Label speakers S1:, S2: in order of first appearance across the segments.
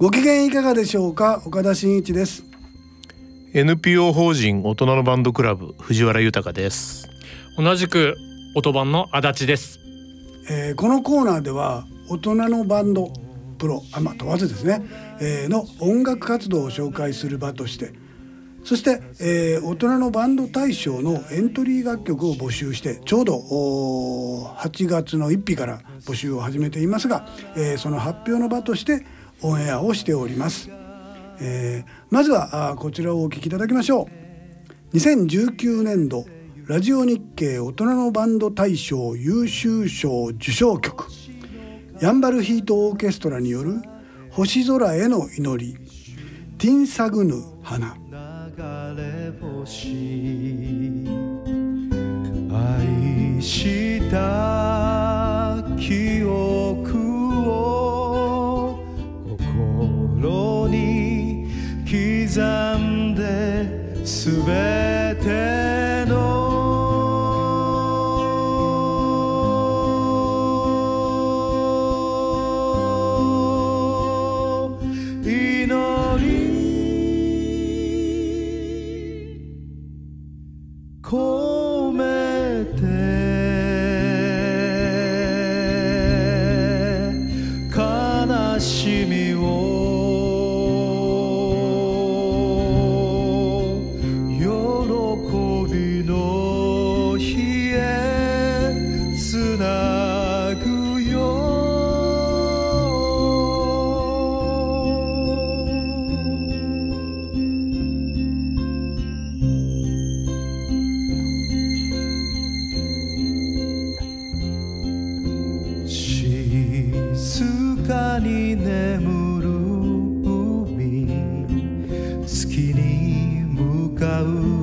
S1: ご機嫌いかがでしょうか？岡田真一です。
S2: NPO 法人大人のバンドクラブ藤原豊です。
S3: 同じく音版の足立です、
S1: えー、このコーナーでは大人のバンドプロあまあ問わずですね、えー、の音楽活動を紹介する場としてそして、えー、大人のバンド大賞のエントリー楽曲を募集してちょうど8月の1日から募集を始めていますが、えー、その発表の場としてオンエアをしております。えー、まずはこちらをお聴きいただきましょう。2019年度ラジオ日経大人のバンド大賞優秀賞受賞曲ヤンバルヒートオーケストラによる星空への祈りティンサグヌ花愛した Jesus. 向う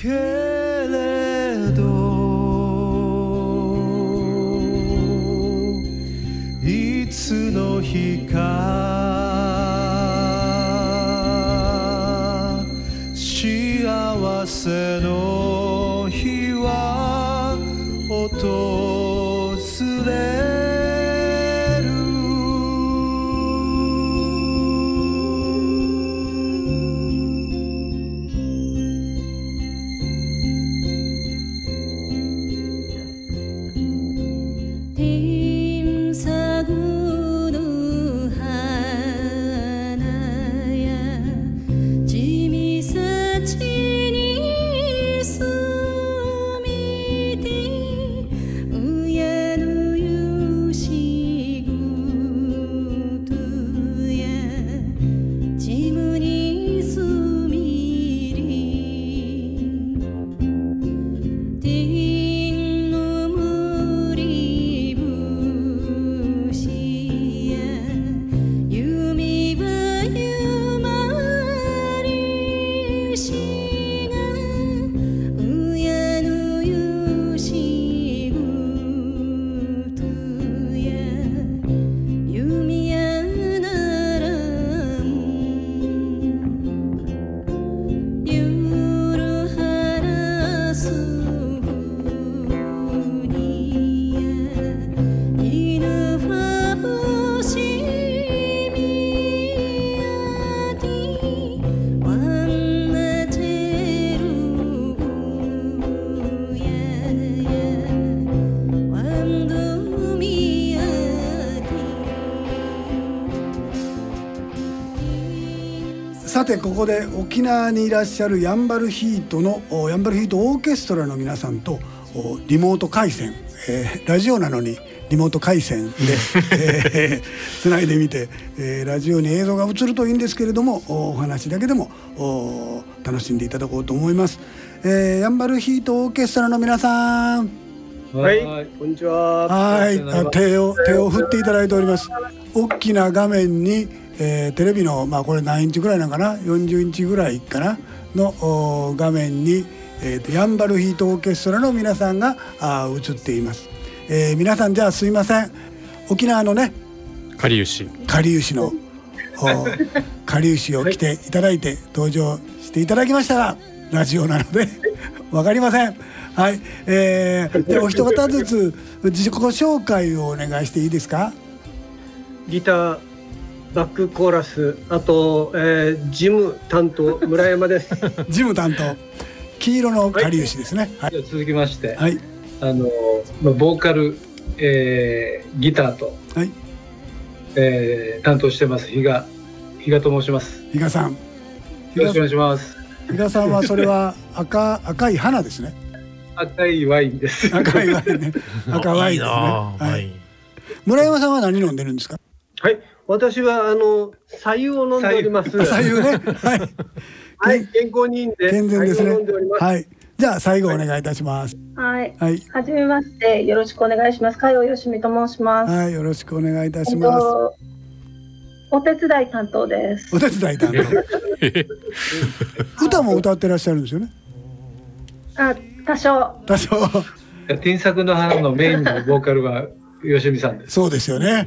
S1: けれどいつの
S4: 日かてここで沖縄にいらっしゃるヤンバルヒートのおヤンバルヒートオーケストラの皆さんとおリモート回線、えーラジオなのにリモート回線で、えーつないでみて、えーラジオに映像が映るといいんですけれどもおお話だけでもお楽しんでいただこうと思います、えーヤンバルヒートオーケストラの皆さん。
S5: はい、こんにちは。
S4: はい、あ手を手を振っていただいております。大きな画面に、えーテレビのまあこれ何インチぐらいなのかな、40インチぐらいかな？のお画面に、えーとヤンバルヒートオーケストラの皆さんがあー映っています。えー皆さんじゃあすいません。沖縄のね
S6: かりゆし
S4: かりゆしのおかりゆしを着ていただいて登場していただきましたがラジオなので わかりません。はい、えー、でお一方ずつ自己紹介をお願いしていいですか？
S5: ギター、バックコーラス、あと、えー、ジム担当 村山です。
S4: 事務担当黄色のかりゆしですね。はい、
S7: じゃあ続きまして、
S4: はい、
S7: あのまあボーカル、えーギターと、
S4: はい、
S7: えー担当してます比嘉比嘉と申します。
S4: 比嘉さん。
S7: よろしくお願いします。
S4: 比嘉さんはそれは 赤赤い花ですね。
S7: 赤いワインです。
S4: 赤いワインね。赤ワインですね。は。
S2: はいい。
S4: 村山さんは何飲んでるんですか？
S5: はい、私はあの左右を飲んでおります。
S4: 左右ね。はい。
S5: はい、健康にいいんで、
S4: 健全ですね。はい。じゃあ最後お願いいたします。
S8: はい。
S4: はい。
S8: はじめまして、よろしくお願いします。加藤よしみと申します。
S4: はい、よろしくお願いいたします。
S8: と、お手伝い担当です。
S4: お手伝い担当。歌も歌ってらっしゃるんですよね？
S8: あ、多少。
S4: 多少。
S7: 天作の花のメインのボーカルは吉見さんです。
S4: そうですよね。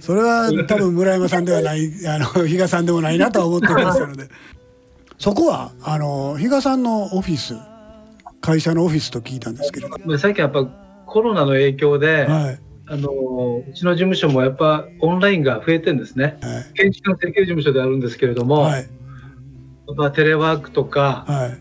S4: それは多分村山さんではない、あの比嘉さんでもないなとは思ってましたので。そこはあの比嘉さんのオフィス、会社のオフィスと聞いたんですけれど。
S7: まあ最近やっぱコロナの影響で、
S4: はい。
S7: あのうちの事務所もやっぱオンラインが増えてるんですね。
S4: はい。
S7: 建築の設計事務所であるんですけれども、
S4: はい。
S7: まあテレワークとか、
S4: はい。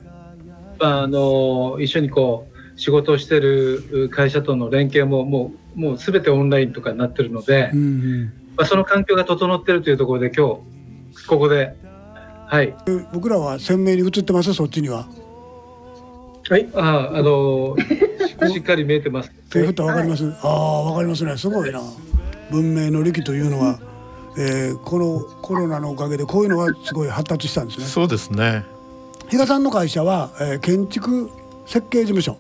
S7: まあ、あの一緒にこう仕事をしてる会社との連携ももうもう全てオンラインとかになってるので、
S4: うんうん。
S7: まあ、その環境が整ってるというところで今日ここではい
S4: 僕らは鮮明に映ってます。そっちには。
S5: はい、
S7: ああのし しっかり見えてます。
S4: 手振ったらわかります。ああ、わかりますね。すごいな。文明の利器というのは、えーこのコロナのおかげでこういうのがすごい発達したんですね。
S2: そうですね。
S4: 比嘉さんの会社は、えー建築設計事務所。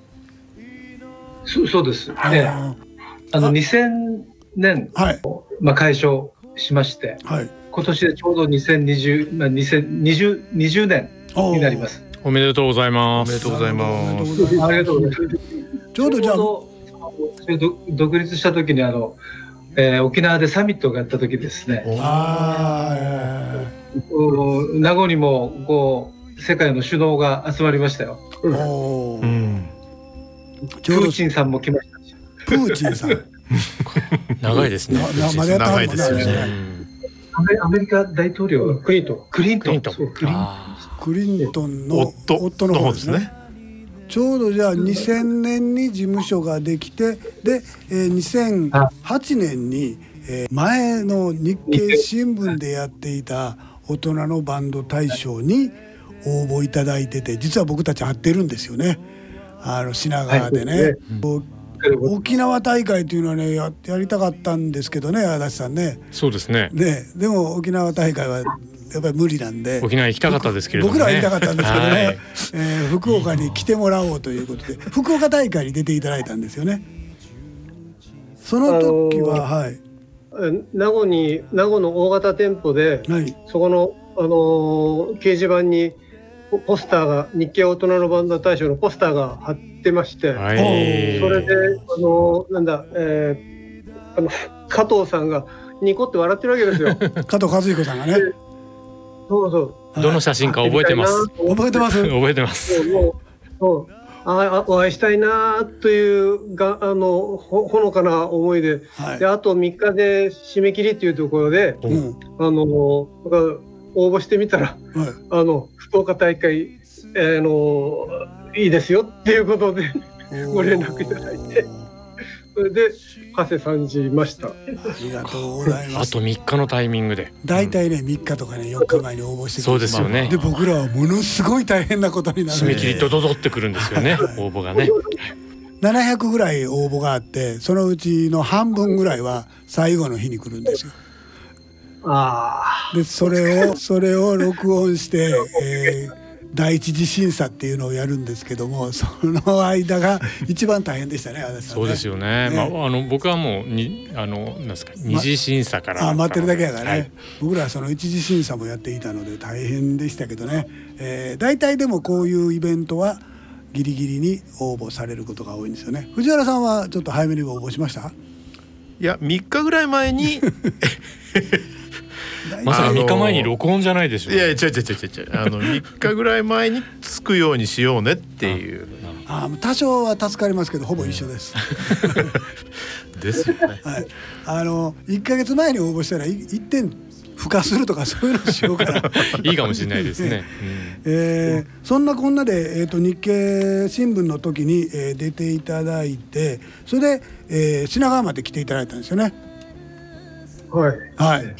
S7: そそうです。
S4: あ
S7: ええ
S4: ー
S7: あの2000年、
S4: はい
S7: まあ、開所しまして
S4: はい。
S7: 今年でちょうど2020、まあ、2020 20年になります。
S6: おめでとうございます
S2: おめでとうございます
S4: おめでとうございます
S7: ありがとうございます。
S4: ちょうどじゃあ
S7: 独立した時にあの、えー沖縄でサミットがあった時ですね。
S4: あーえ
S7: うん名護にもこう世界の首脳が集まりましたよ。
S4: ーおー
S2: うん。
S4: ちょうど
S7: プーチンさんも来ましたし。
S4: プーチンさん。
S6: 長いですね
S2: 長いですよね。
S7: アメアメリカ大統領
S5: クリントン。
S7: クリントン。
S6: クリントン
S4: の
S2: 夫
S4: 夫の方ですね。。ちょうどじゃあ2000年に事務所ができてで、えー、2008年に、えー前の日経新聞でやっていた大人のバンド大賞に応募いただいてて実は僕たち会ってるんですよねあの品川でね。
S5: はい
S4: 沖縄大会というのはねややりたかったんですけどね足立さんね。
S6: ーそうですね。
S4: ねでも沖縄大会はやっぱり無理なんで。
S6: 沖縄行きたかったですけれども、ね、
S4: 僕らは言いたかったんですけどね、
S6: はい。
S4: えー福岡に来てもらおうということで福岡大会に出ていただいたんですよね。その時は、はい。
S5: え名護に名護の大型店舗で、
S4: はい。
S5: そこのあのー掲示板にポポスターが日経大人のバンド大賞のポスターが貼ってまして、
S6: はい。
S5: それであのーなんだ、えーあの加藤さんがニコって笑ってるわけですよ。
S4: 加藤和彦さんがね。
S5: そうそう。
S6: どの写真か覚えてます？
S4: 覚えてます？
S6: 覚えてます。
S5: もうもうそうああお会いしたいなというがあのほほのかな思いで。
S4: はい。
S5: であと3日で締め切りっていうところで
S4: うん。
S5: あの応募してみたら
S4: はい。
S5: あの福岡大会、えーのいいですよっていうことでご連絡いただいて。それで馳せ参じました。
S4: ありがとうございます。
S6: あと3日のタイミングで。
S4: 大体ね3日とかね4日前に応募してく
S6: そう
S4: る
S6: ですよね。
S4: で僕らはものすごい大変なことになる。
S6: 締め切りドドドってくるんですよね応募がね。
S4: 700ぐらい応募があってそのうちの半分ぐらいは最後の日に来るんですよ。
S5: あ
S4: でそれをそれを録音して、えー第一次審査っていうのをやるんですけどもその間が一番大変でしたねね。
S6: そうですよね。
S4: ね
S6: まああの僕はもうにあのなんですか二次審査からだったので
S4: あ待ってるだけやからね、
S6: はい。
S4: 僕らはその一次審査もやっていたので大変でしたけどね、えー、大体でもこういうイベントはギリギリに応募されることが多いんですよね。藤原さんはちょっと早めに応募しました？
S2: いや3日ぐらい前にい
S6: まさか
S2: あの
S6: 3日前に録音じゃないでしょ
S2: やいや違う違う違う違うあの 3日ぐらい前に着くようにしようねっていう
S4: あー多少は助かりますけどほぼ一緒です。
S2: ですよね。
S4: はい、あの1か月前に応募したらい一点付加するとかそういうのしようかな。
S6: いいかもしれないですね、
S4: えーそんなこんなで、えー、と日経新聞の時に、えー出ていただいてそれで、えー品川まで来ていただいたんですよね。
S5: あ、はい。
S4: はい、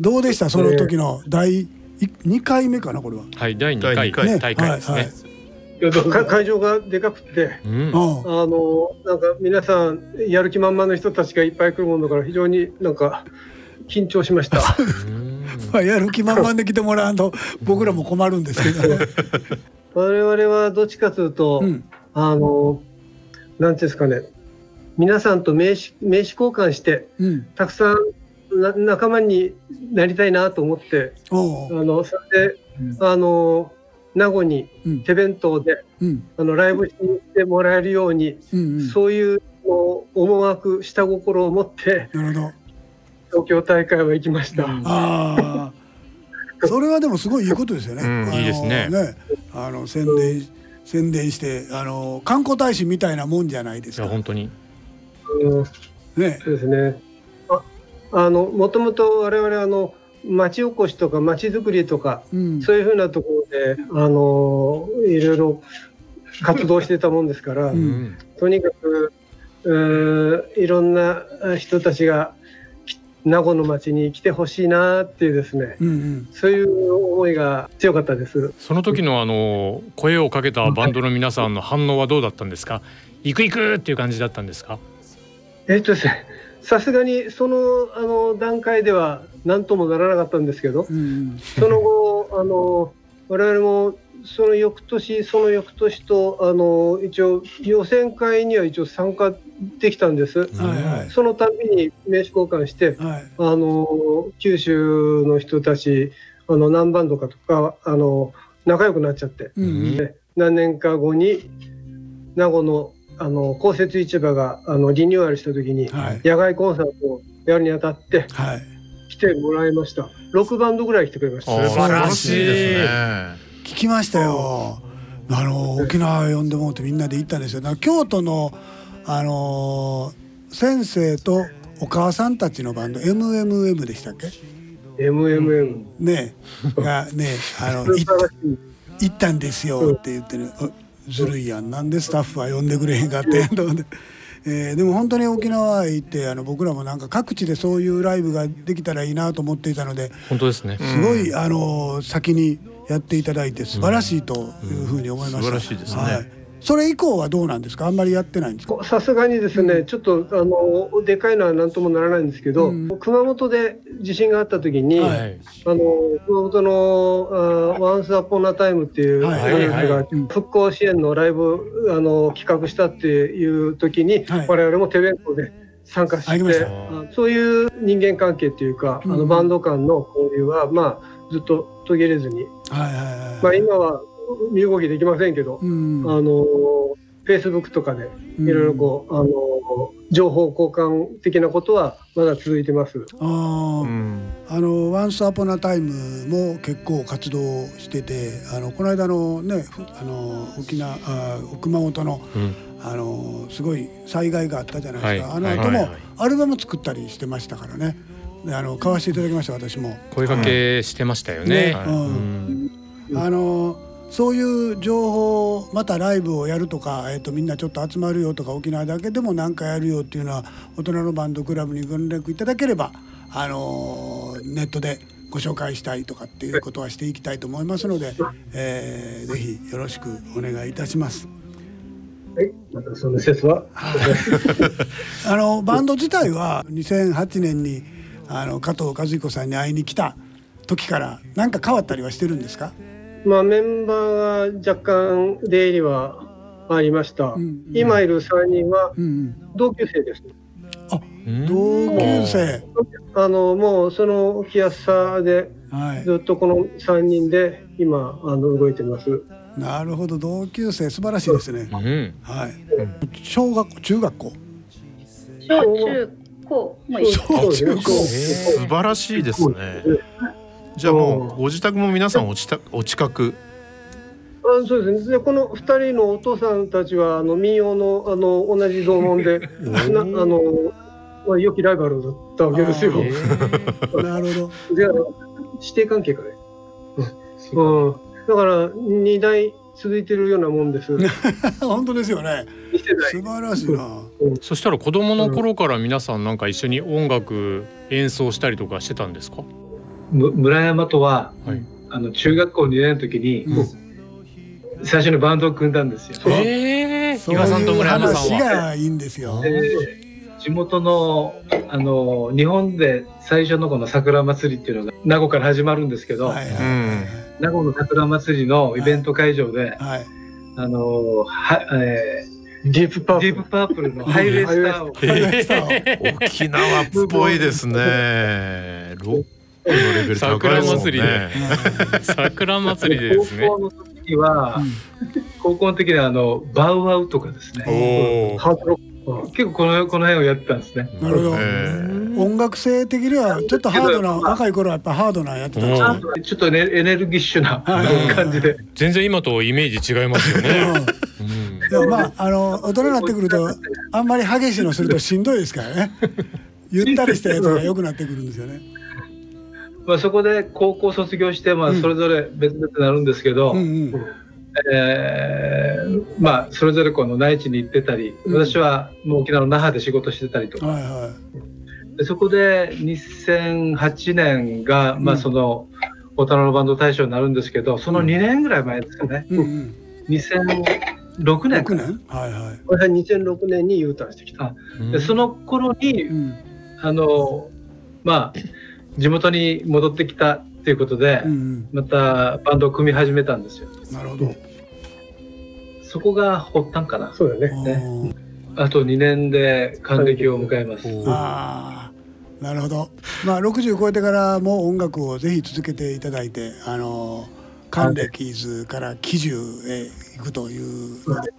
S4: どうでした？その時の第2回目かなこれは。
S6: うんはい第2
S2: 第
S6: 回
S2: 二回。
S6: 大会ですね、
S4: はいはい。
S5: か会場がでかくて、
S6: うん。
S4: うん。
S5: あのなんか皆さんやる気満々の人たちがいっぱい来るもんだから非常になんか緊張しました。
S6: う ん
S4: まあやる気満々で来てもらわんと僕らも困るんですけどね。
S5: 我々はどっちかというと、
S4: うん。
S5: あのなんていうんですかね、皆さんと名刺名刺交換して
S4: うん、
S5: たくさんな仲間になりたいなと思って、あのそれで、あの名護に
S4: うん
S5: 手弁当で
S4: うん
S5: あのライブしに行ってもらえるように、
S4: うんうん、
S5: そういう思惑下心を持って
S4: なるほど。
S5: 東京大会は行きました。
S6: うん
S4: ああ、それはでもすごいいいことですよね。
S2: うん
S6: いいですね
S4: あの宣伝宣伝してあの観光大使みたいなもんじゃないで
S6: い
S4: すか。
S6: や本当に
S5: うん
S4: ね。
S5: そうですね。ああのもともと我々あの町おこしとか町づくりとか
S4: うん。
S5: そういうふうなところであのいろいろ活動してたもんですから、
S4: う
S6: うんん
S5: とにかくいろんな人たちがき名護の町に来てほしいなっていうですね
S4: うんうん。
S5: そういう思いが強かったです。
S6: その時のあの声をかけたバンドの皆さんの反応はどうだったんですか？行く行くっていう感じだったんですか？
S5: えっとですねさすがにそのあの段階では何ともならなかったんですけど
S4: うんうん。
S5: その後あの我々もその翌年その翌年とあの一応予選会には一応参加できたんです。
S4: はいはい
S5: そのたびに名刺交換して
S4: はい。
S5: あの九州の人たちあの何バンドかとかあの仲良くなっちゃって、
S4: うん
S5: 何年か後に名護のあの公設市場があのリニューアルした時に、
S4: はい
S5: 野外コンサートをやるにあたって
S4: はい。
S5: 来てもらいました6バンドぐらい来てくれました
S6: 素晴らしい
S2: ですね。
S4: 聞きましたよ。あの沖縄呼んでもらってみんなで行ったんですよ。だから京都のあのー先生とお母さんたちのバンド MMM でしたっけ
S5: ？MMM
S4: ねがねあの行ったんですよって言ってね、あずるいやん。なんでスタッフは呼んでくれへんかってと思って、えーでも本当に沖縄へ行ってあの僕らもなんか各地でそういうライブができたらいいなと思っていたので
S6: 本当ですね。
S4: すごい、あの先にやっていただいて素晴らしいというふうに思いました、
S2: うん。素晴らしいですね。
S4: はい、それ以降はどうなんですか？あんまりやってないんですか？
S5: さすがにですね、ちょっとあのでかいのは何ともならないんですけど、
S4: うん。
S5: 熊本で地震があった時に、
S4: はい。
S6: はい
S5: あの熊本の「ワンスアポンナタイムっていうグル
S4: はい。
S5: ープが復興支援のライブあの企画したっていう時に、
S4: はい。
S5: 我々も手弁当で参加してそういう人間関係っていうか、あ
S4: うん。
S5: のバンド間の交流はまあずっと途切れずに、
S4: はい。はい。はい、
S5: まあ、今は身動きできませんけど、
S4: うん。
S5: あのフェイスブックとかでいろいろこう、あの情報交換的なことはまだ続いてます。
S4: あー。
S2: うん。
S4: あの「ワンスアポナタイムも結構活動しててあのこの間のねふあの沖縄あ熊本の
S6: うん。
S4: あのすごい災害があったじゃないですか、
S6: はい。
S4: あの後も
S6: はいはい
S4: アルバム作ったりしてましたからね。であの買わせていただきました私も。
S6: 声かけしてましたよね。
S4: ね。うん。あのそういう情報またライブをやるとか、えー、とみんなちょっと集まるよとか沖縄だけでも何かやるよっていうのは大人のバンドクラブにご連絡いただければ、あのーネットでご紹介したいとかっていうことはしていきたいと思いますので、えーぜひよろしくお願いいたします。
S5: はい、またその説は？
S4: あのバンド自体は2008年にあの加藤和彦さんに会いに来た時から何か変わったりはしてるんですか？
S5: まあメンバーが若干出入りはありました。
S4: ん
S5: 今いる3人は
S4: うんうん。
S5: 同級生です。
S4: 同級生。
S5: あのもうその置きやすさで
S4: はい。
S5: ずっとこの3人で今あの動いてます。
S4: なるほど。同級生。素晴らしいですね。
S6: うん。
S4: はい。小学校中学校。
S8: 小中高。もいい。
S5: そうですね。
S4: 中高
S2: 素晴らしいですね。じゃあもうご自宅も皆さんおちたお近く？
S5: あそうですね。でこの2人のお父さんたちはあの民謡のあの同じ同門で なあのまあ良きライバルだったわけですよ。
S4: なるほど
S5: で師弟関係かね。うん。だから2代続いてるようなもんです。2
S4: 本当ですよね。素晴らしいな
S6: そしたら子供の頃から皆さんなんか一緒に音楽演奏したりとかしてたんですか？
S7: む村山とは、
S6: はい。
S7: あの中学校2年の時に、最初にバンドを組んだんですよ。
S6: ええ
S4: そう
S6: 比嘉さんと村山さん
S4: がいいんですよ。
S7: で地元のあの日本で最初のこの桜祭りっていうのが名護から始まるんですけど、
S4: はいはい
S7: 名護の桜祭りのイベント会場で、
S4: はい。
S7: あのは、え
S5: ディープパ
S7: ー、
S5: ープル。
S7: ディープパープルのハイウェイスターを。
S6: え
S2: 沖縄っぽいですね。ロックのレベル高いで。
S6: 桜祭りで。ですね。
S7: 高校の時には、高校の時にはあのバウアウとかですね。
S5: ハードロック。
S7: 結構このこの辺をやってたんですね。
S4: なるほど。
S2: え
S4: 音楽性的にはちょっとハードな若い頃はやっぱハードなやってたんですね。
S7: ちょっとねエネルギッシュな
S4: はい。
S7: 感じで。
S6: 全然今とイメージ違いますよね、
S4: でもまああの大人になってくるとあんまり激しいのするとしんどいですからね。ゆったりしたやつが良くなってくるんですよね。
S7: まあそこで高校卒業してまあ
S4: うん
S7: それぞれ別々になるんですけど、
S4: うんうん
S7: えーまあそれぞれこの内地に行ってたり、
S4: うん
S7: 私はもう沖縄の那覇で仕事してたりとか、
S4: はいは
S7: でそこで2008年が、まあ
S4: うん
S7: その大人のバンド大賞になるんですけどその2年ぐらい前ですかね、
S4: い。うんうん。
S7: 2006年
S4: 六年？はいはい。
S5: これは2006年に U ターンしてきた。
S7: あでその頃に
S4: うん
S7: あのまあ地元に戻ってきたっていうことで、
S4: うん
S7: またバンドを組み始めたんですよ
S4: うん。なるほど。
S7: そこが発端かな
S5: そうだね。
S7: あと2年で還暦を迎えます、
S4: ああ、なるほど。まあ60超えてからも音楽をぜひ続けていただいて、あの還暦図から喜寿へ行くというので。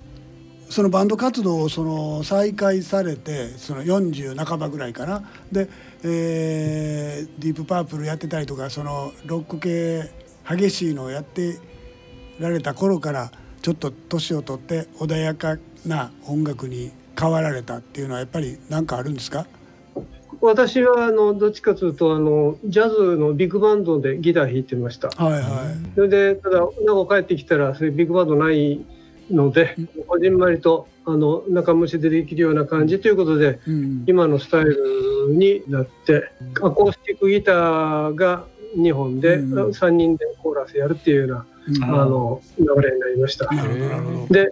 S4: そのバンド活動をその再開されてその40半ばぐらいかなで、えーディープパープルやってたりとかそのロック系激しいのをやってられた頃からちょっと年を取って穏やかな音楽に変わられたっていうのはやっぱり何かあるんですか？
S5: 私はあのどっちかというとあのジャズのビッグバンドでギター弾いてました。
S4: はいはい。
S5: それでただ名護帰ってきたらそういうビッグバンドないのでこじんまりとあの仲間しでできるような感じということで
S4: うん
S5: 今のスタイルになってアコースティックギターが2本で
S4: うん。
S5: 3人でコーラスやるっていうような
S4: うん。
S7: あ
S5: あの流れになりました。で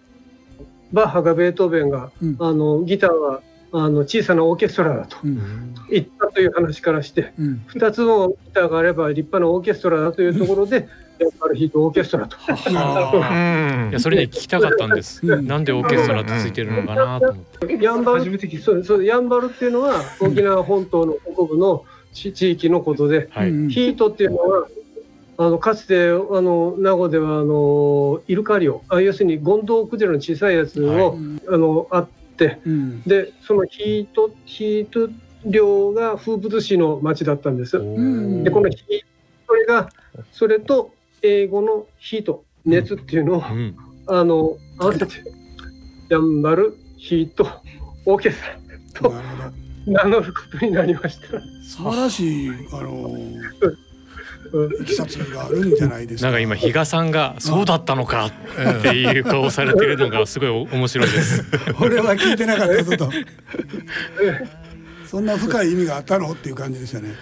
S5: バッハがベートーベンが
S4: うん。
S5: あのギターはあの小さなオーケストラだと
S4: うん。
S5: 言ったという話からして
S4: うん。
S5: 2つのギターがあれば立派なオーケストラだというところでやっぱりヒートオーケストラと。
S6: いやそれで聞きたかったんです、
S4: うん。
S6: なんでオーケストラってついてるのかなと思って。
S5: ヤンうそうヤンバルっていうのは沖縄本島の北部の地地域のことで、
S6: はい、
S4: うん
S5: ヒートっていうのはあのかつてあの名護ではあのイルカ漁。あ要するにゴンドウクジラの小さいやつを、あのあって
S4: うん
S5: でそのヒートヒート漁が風物詩の町だったんです。
S4: ん
S5: でこのヒーそれがそれと英語のヒート熱っていうのを、
S6: うん
S5: あの合わせてヤンバルヒートオーケストラと。名乗ることになりました。
S4: 素晴らしいあのいきさつがあるんじゃないですか。
S6: なんか今比嘉さんがそうだったのかっていう顔をされてるのがすごい面白いです。
S4: 俺は聞いてなかったぞと。そんな深い意味があったのっていう感じでしたね。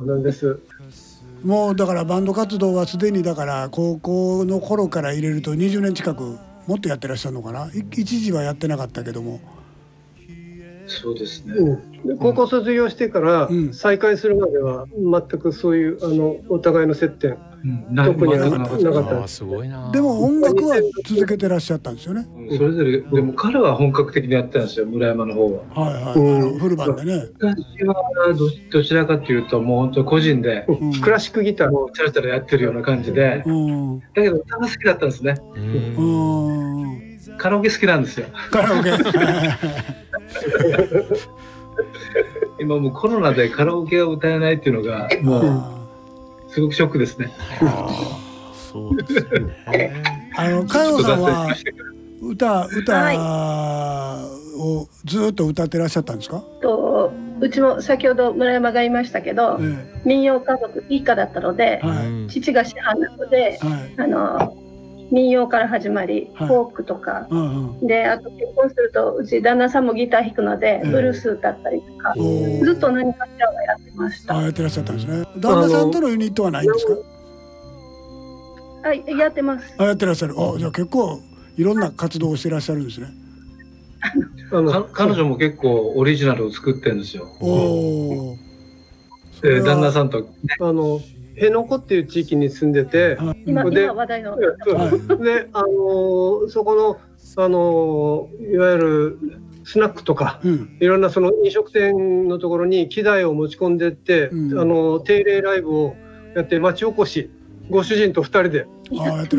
S5: なんです。
S4: もうだからバンド活動はすでにだから高校の頃から入れると20年近くもっとやってらっしゃるのかな？い一時はやってなかったけども。
S7: そうですね。
S5: うん、で高校卒業してから
S4: うん
S5: 再会するまでは全くそういうあのお互いの接点
S7: うんな
S5: 特に
S7: なかった
S5: なかった
S6: ああすごいな。
S4: でも音楽は続けてらっしゃったんですよね？
S7: うんそれぞれでも彼は本格的にやってたんですよ村山の方は。
S4: はいはい。
S5: うん
S4: フルバンでね。
S7: 私はどどちらかというともう本当個人で
S4: うん
S5: クラシックギター
S7: もうチャラチャラやってるような感じで
S4: うん。
S7: だけど歌が好きだったんですね
S6: うん
S4: うん。
S7: カラオケ好きなんですよ
S4: カラオケ。
S7: 今もうコロナでカラオケを歌えないっていうのがもう
S4: あ
S7: すごくショックですね。
S2: そうですね。
S4: あのさんは歌歌をずっと歌ってらっしゃったんですか？
S8: とうちも先ほど村山が言いましたけど、
S4: え
S8: 民謡家族一家だったので父が師範なので、
S4: はい。
S8: あの民謡から始まり、
S4: はい
S8: フォークとか、
S4: うんうん。
S8: であと結婚するとうち旦那さんもギター弾くので、
S4: うん
S8: ブルース歌ったりとか、ずっと何かしらはやってました。
S4: あやってらっしゃったんですね。旦那さんとのユニットはないんですか？
S8: はい、やってます。
S4: あやってらっしゃる。あじゃあ結構いろんな活動をしてらっしゃるんですね。
S5: あの
S7: か彼女も結構オリジナルを作ってるんですよ
S4: おお。
S7: で旦那さ
S4: ん。
S7: んと
S5: あの辺野古っていう地域に住んでて、
S8: 今
S5: で
S8: 今話題の、
S5: そうであのそこのあのいわゆるスナックとか
S4: うん。
S5: いろんなその飲食店のところに機材を持ち込んでって、
S4: うん
S5: あの定例ライブをやって町おこしご主人と二人で。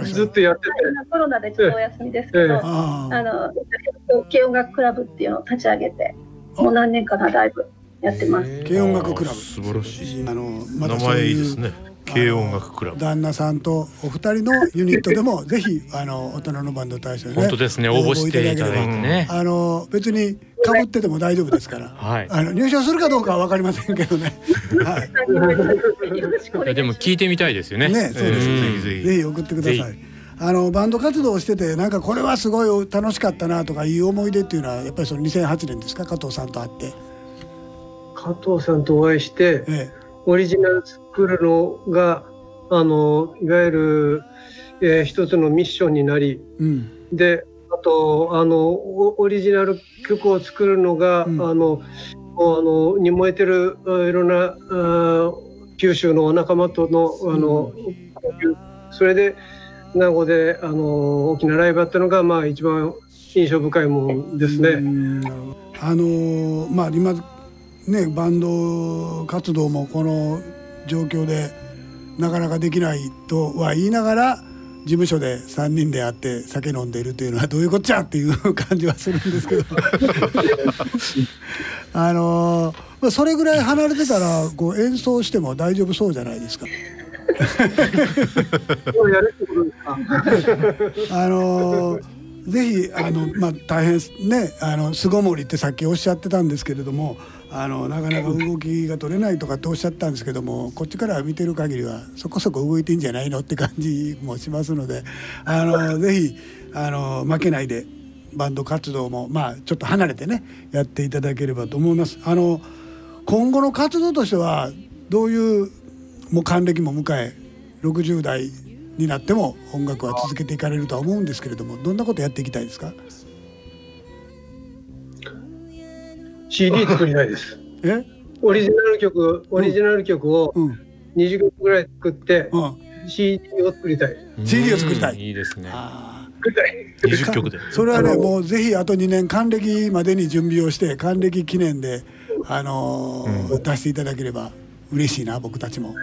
S5: ずっとやってて、
S8: 今コロナでちょっとお休みですけど、
S5: ええ
S4: あ
S8: あの軽音楽クラブっていうのを立ち上げて、もう何年かなライブやってます。
S4: 軽音楽クラブ。
S2: 素晴らしい。
S4: あの
S2: 名
S4: またそういう
S2: 前いいですね。軽音楽クラブ。
S4: 旦那さんとお二人のユニットでも ぜひあの大人のバンド大賞ね。
S6: 本当ですね。応募していただいてね。
S4: あの別に被ってても大丈夫ですから。
S6: はい。
S4: あの入賞するかどうかは分かりませんけどね。はい。
S8: い
S6: やでも聞いてみたいですよね。
S4: ね、そうです
S6: ん
S2: ぜひぜひ
S4: ぜひ送ってくださ
S6: ぜ
S4: い。あのバンド活動をしててなんかこれはすごい楽しかったなとかいう思い出っていうのはやっぱりその2008年ですか？加藤さんと会って。
S5: 加藤さんとお会いして
S4: え
S5: オリジナル作るのがあのいわゆる、えー一つのミッションになり
S4: え、うん、
S5: であとあのオオリジナル曲を作るのが、
S4: うん。
S5: あのあのに燃えてるあいろんなあ九州のお仲間とのあの、交流。それで名護であの大きなライブあったのが、まあ、一番印象深いものです
S4: う
S5: ね。
S4: ん。あのまあ今ねバンド活動もこの状況でなかなかできないとは言いながら事務所で3人で会って酒飲んでいるというのはどういうこっちゃっていう感じはするんですけど。あのまあそれぐらい離れてたらこう演奏しても大丈夫そうじゃないですか。あのぜひあの、まあ、大変ねあの巣ごもりってさっきおっしゃってたんですけれどもあのなかなか動きが取れないとかっておっしゃったんですけどもこっちから見てる限りはそこそこ動いてんじゃないのって感じもしますのであのぜひあの負けないでバンド活動もまあちょっと離れてねやっていただければと思います。あの今後の活動としてはどういうもう還暦も迎え60代になっても音楽は続けていかれるとは思うんですけれどもどんなことやっていきたいですか？
S5: CD 作りたいです。
S4: え？
S5: オリジナル曲オリジナル曲を
S4: うん。
S5: 20曲ぐらい作って
S4: うん。
S5: CD を作りたい。
S4: CD を作りたい。
S6: うんいいですね。
S4: あ
S5: 作りたい。
S2: 20曲で。
S4: ー それはねもうぜひあと2年還暦までに準備をして還暦記念であのー出していただければ嬉しいな僕たちも。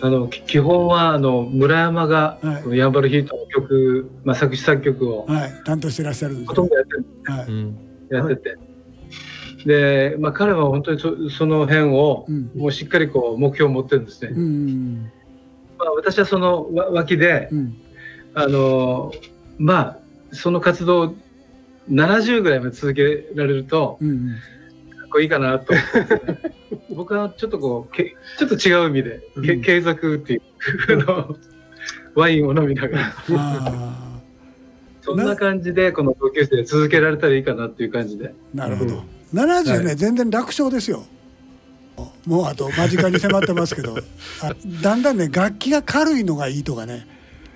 S7: あのき基本はあの村山が、
S4: はい。
S7: ヤンバルヒートの曲、まあ、作詞作曲を
S4: はい。担当してらっしゃるんです
S7: ほとんどやってる。
S4: はい。
S6: うん。
S7: やってて、で、まあ、彼は本当にそその辺を
S4: うん。
S7: もうしっかりこう目標を持ってるんですね。
S4: うん
S7: まあ、私はそのわ脇で、
S4: うん。
S7: あのまあその活動を70ぐらいまで続けられると
S4: うん
S7: かっこいいかなと。僕がちょっとこうけちょっと違う意味で、け
S4: うん。
S7: 継続っていうあのワインを飲みながら。
S4: あ
S7: そんな感じでこの同級生続けられたらいいかなっていう感じで。
S4: ーなるほど。70ね、
S7: は
S4: 全然楽勝ですよ。もうあと間近に迫ってますけど、あだんだんね楽器が軽いのがいいとかね。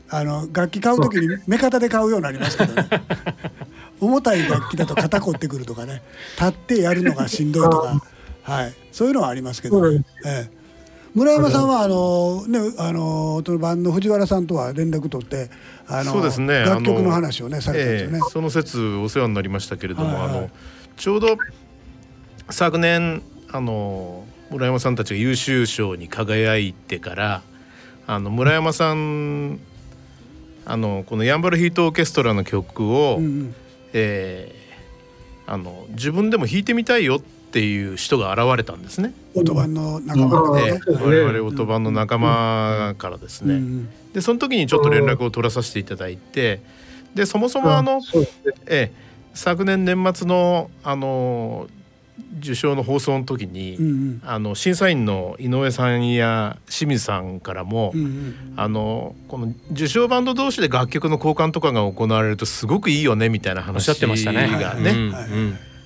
S4: あの楽器買うときに目方で買うようになりますけどね。重たい楽器だと肩凝ってくるとかね、立ってやるのがしんどいとか、はい、そういうのはありますけど、ね。ええ。村山さんはあのねあのそのバンド藤原さんとは連絡取ってあの
S2: そうですね。
S4: 楽曲の話をねされたんですよね。
S2: ええその説お世話になりましたけれども、
S4: はいはい。
S2: あのちょうど昨年あの村山さんたちが優秀賞に輝いてからあの村山さんあのこのヤンバルヒートオーケストラの曲を、
S4: うんうん
S2: えーあの自分でも弾いてみたいよっていう人が現れたんですね。
S4: の仲間が
S2: え
S4: ね。
S2: え
S7: そうですね
S2: 我々オートバンの仲間からですね。
S4: うんうん
S2: でその時にちょっと連絡を取らさせていただいてでそもそもあの、
S7: そうですね
S2: ええ、昨年年末のあの受賞の放送の時に、
S4: うんうん。
S2: あの審査員の井上さんや清水さんからも、
S4: うんうん
S2: あのこの受賞バンド同士で楽曲の交換とかが行われるとすごくいいよねみたいな
S6: おっ
S2: 話
S6: しゃってましたね。
S2: がね、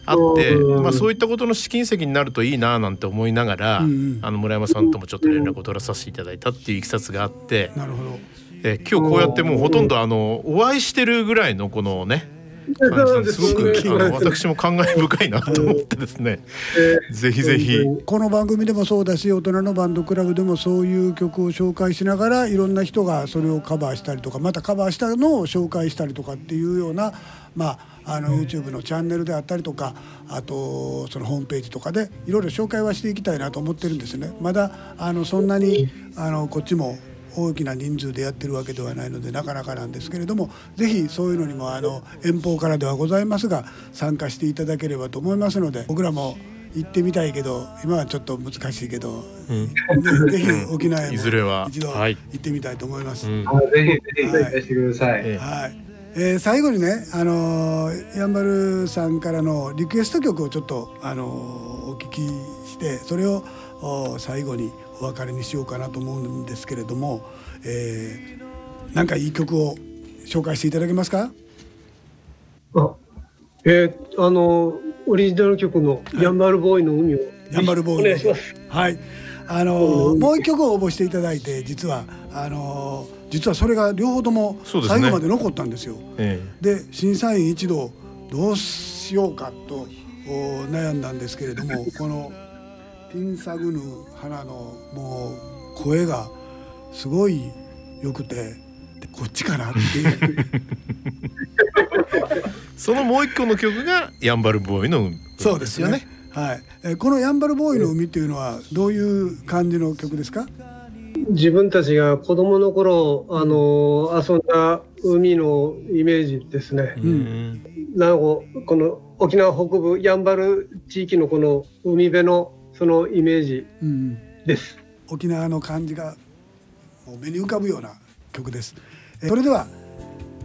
S2: あって、
S7: うん
S2: まあ、そういったことの試金石になるといいななんて思いながら、
S4: うんうん。
S2: あの村山さんともちょっと連絡を取らさせていただいたっていういきさつがあって、
S4: なるほど。
S2: え今日こうやってもうほとんどあのお会いしてるぐらいのこのねす。ごくあの私も感慨深いなと思ってですね。ぜひぜひ。
S4: この番組でもそうだし大人のバンドクラブでもそういう曲を紹介しながらいろんな人がそれをカバーしたりとかまたカバーしたのを紹介したりとかっていうようなまああの YouTube のチャンネルであったりとかあとそのホームページとかでいろいろ紹介はしていきたいなと思ってるんですね。まだあのそんなにあのこっちも大きな人数でやってるわけではないのでなかなかなんですけれどもぜひそういうのにもあの遠方からではございますが参加していただければと思いますので僕らも行ってみたいけど今はちょっと難しいけど、
S2: うん。
S4: ねぜひ沖縄へも
S2: いずれは
S4: 一度行
S6: はい。
S4: ってみたいと思います。
S6: うん。
S7: あぜひぜひ行かせてください。
S2: え
S4: はい。えー最後にね、あのーやんばるさんからのリクエスト曲をちょっと、あのーお聞きしてそれをお最後にお別れにしようかなと思うんですけれども、えーなんかいい曲を紹介していただけますか？
S5: あえーあのオリジナル曲の「ヤンバルボーイの海」を。
S4: やんばるボーイの
S5: お願いします。
S4: はい。あのーもう一曲応募していただいて実はあのー実はそれが両方とも最後まで残ったんですよ。
S2: え。
S4: で審査員一同どうしようかとお悩んだんですけれどもこのティンサグヌ花のもう声がすごい良くてでこっちかなっていう。
S2: え そのもう一個の曲がヤンバルボーイの海
S4: そうですよね。はい、えこの「やんばるボーイの海」っていうのはどういう感じの曲ですか、
S5: 自分たちが子供の頃あの遊んだ海のイメージですね。
S2: うん。
S5: なおこの沖縄北部やんばる地域のこの海辺のそのイメージ
S4: うん、
S5: です。
S4: 沖縄の感じがもう目に浮かぶような曲です。えそれでは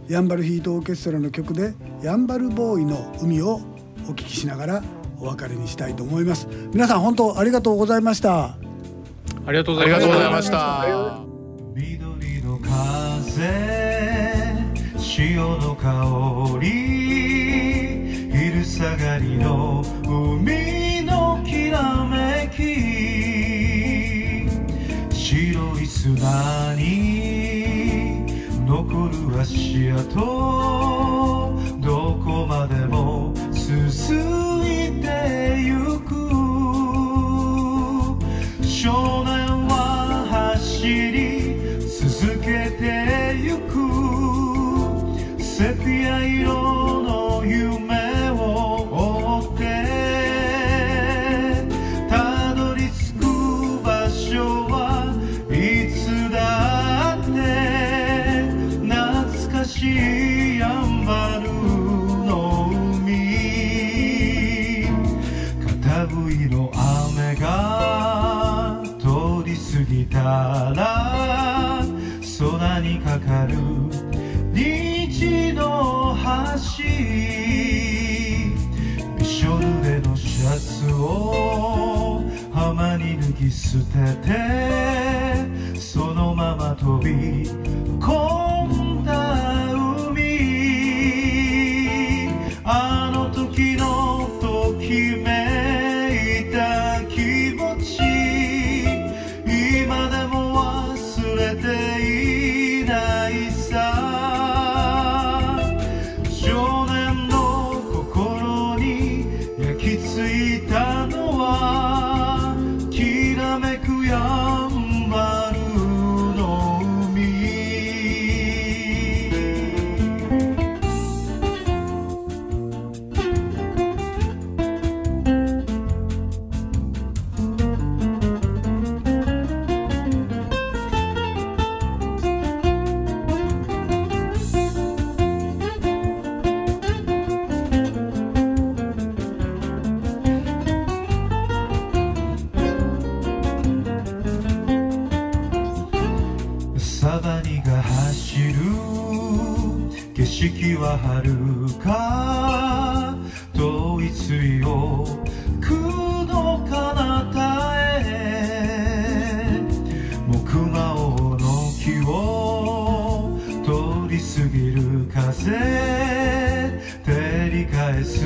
S4: ヤンバルヒートオーケストラの曲で「ヤンバルボーイの海」をお聴きしながらお別れにしたいと思います。皆さん本当ありがとうございました。
S6: ありがとうご
S2: あり
S6: ざいました
S2: がとうございました。
S1: 緑の風潮の香り昼下がりの白い砂に残る足跡どこまでも進いてゆく。少年は走り続けてゆく。セピア色捨ててそのまま飛び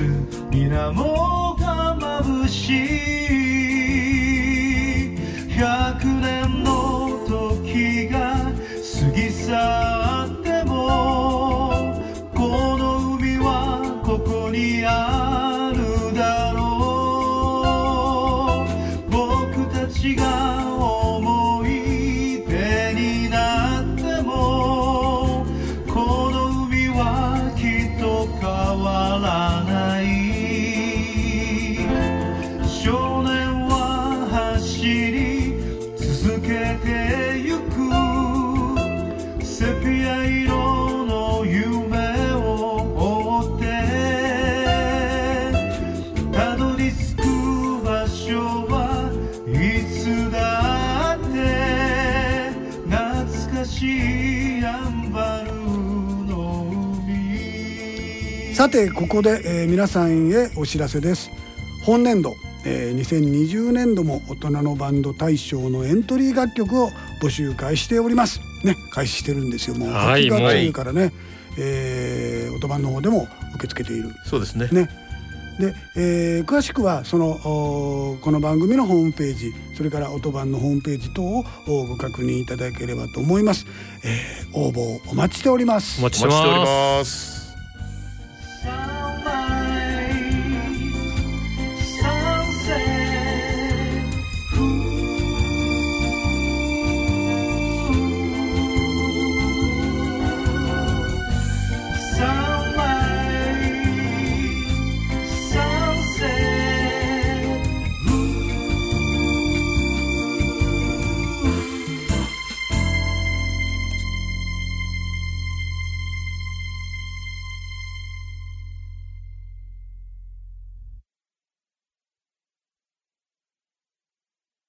S1: 水水面が眩しいてここ
S4: で、えー皆さんへお知らせです。本年度、えー2020年度も大人のバンド大賞のエントリー楽曲を募集開始しております。ね開始してるんですよ。もう
S6: はい
S4: 8月からね、えー、オトバンの方でも受け付けている。
S2: そうですね。
S4: ね。で、えー詳しくはそのこの番組のホームページそれからオトバンのホームページ等をおご確認いただければと思います、えー応募お待ちしております。
S6: お待ち
S2: しております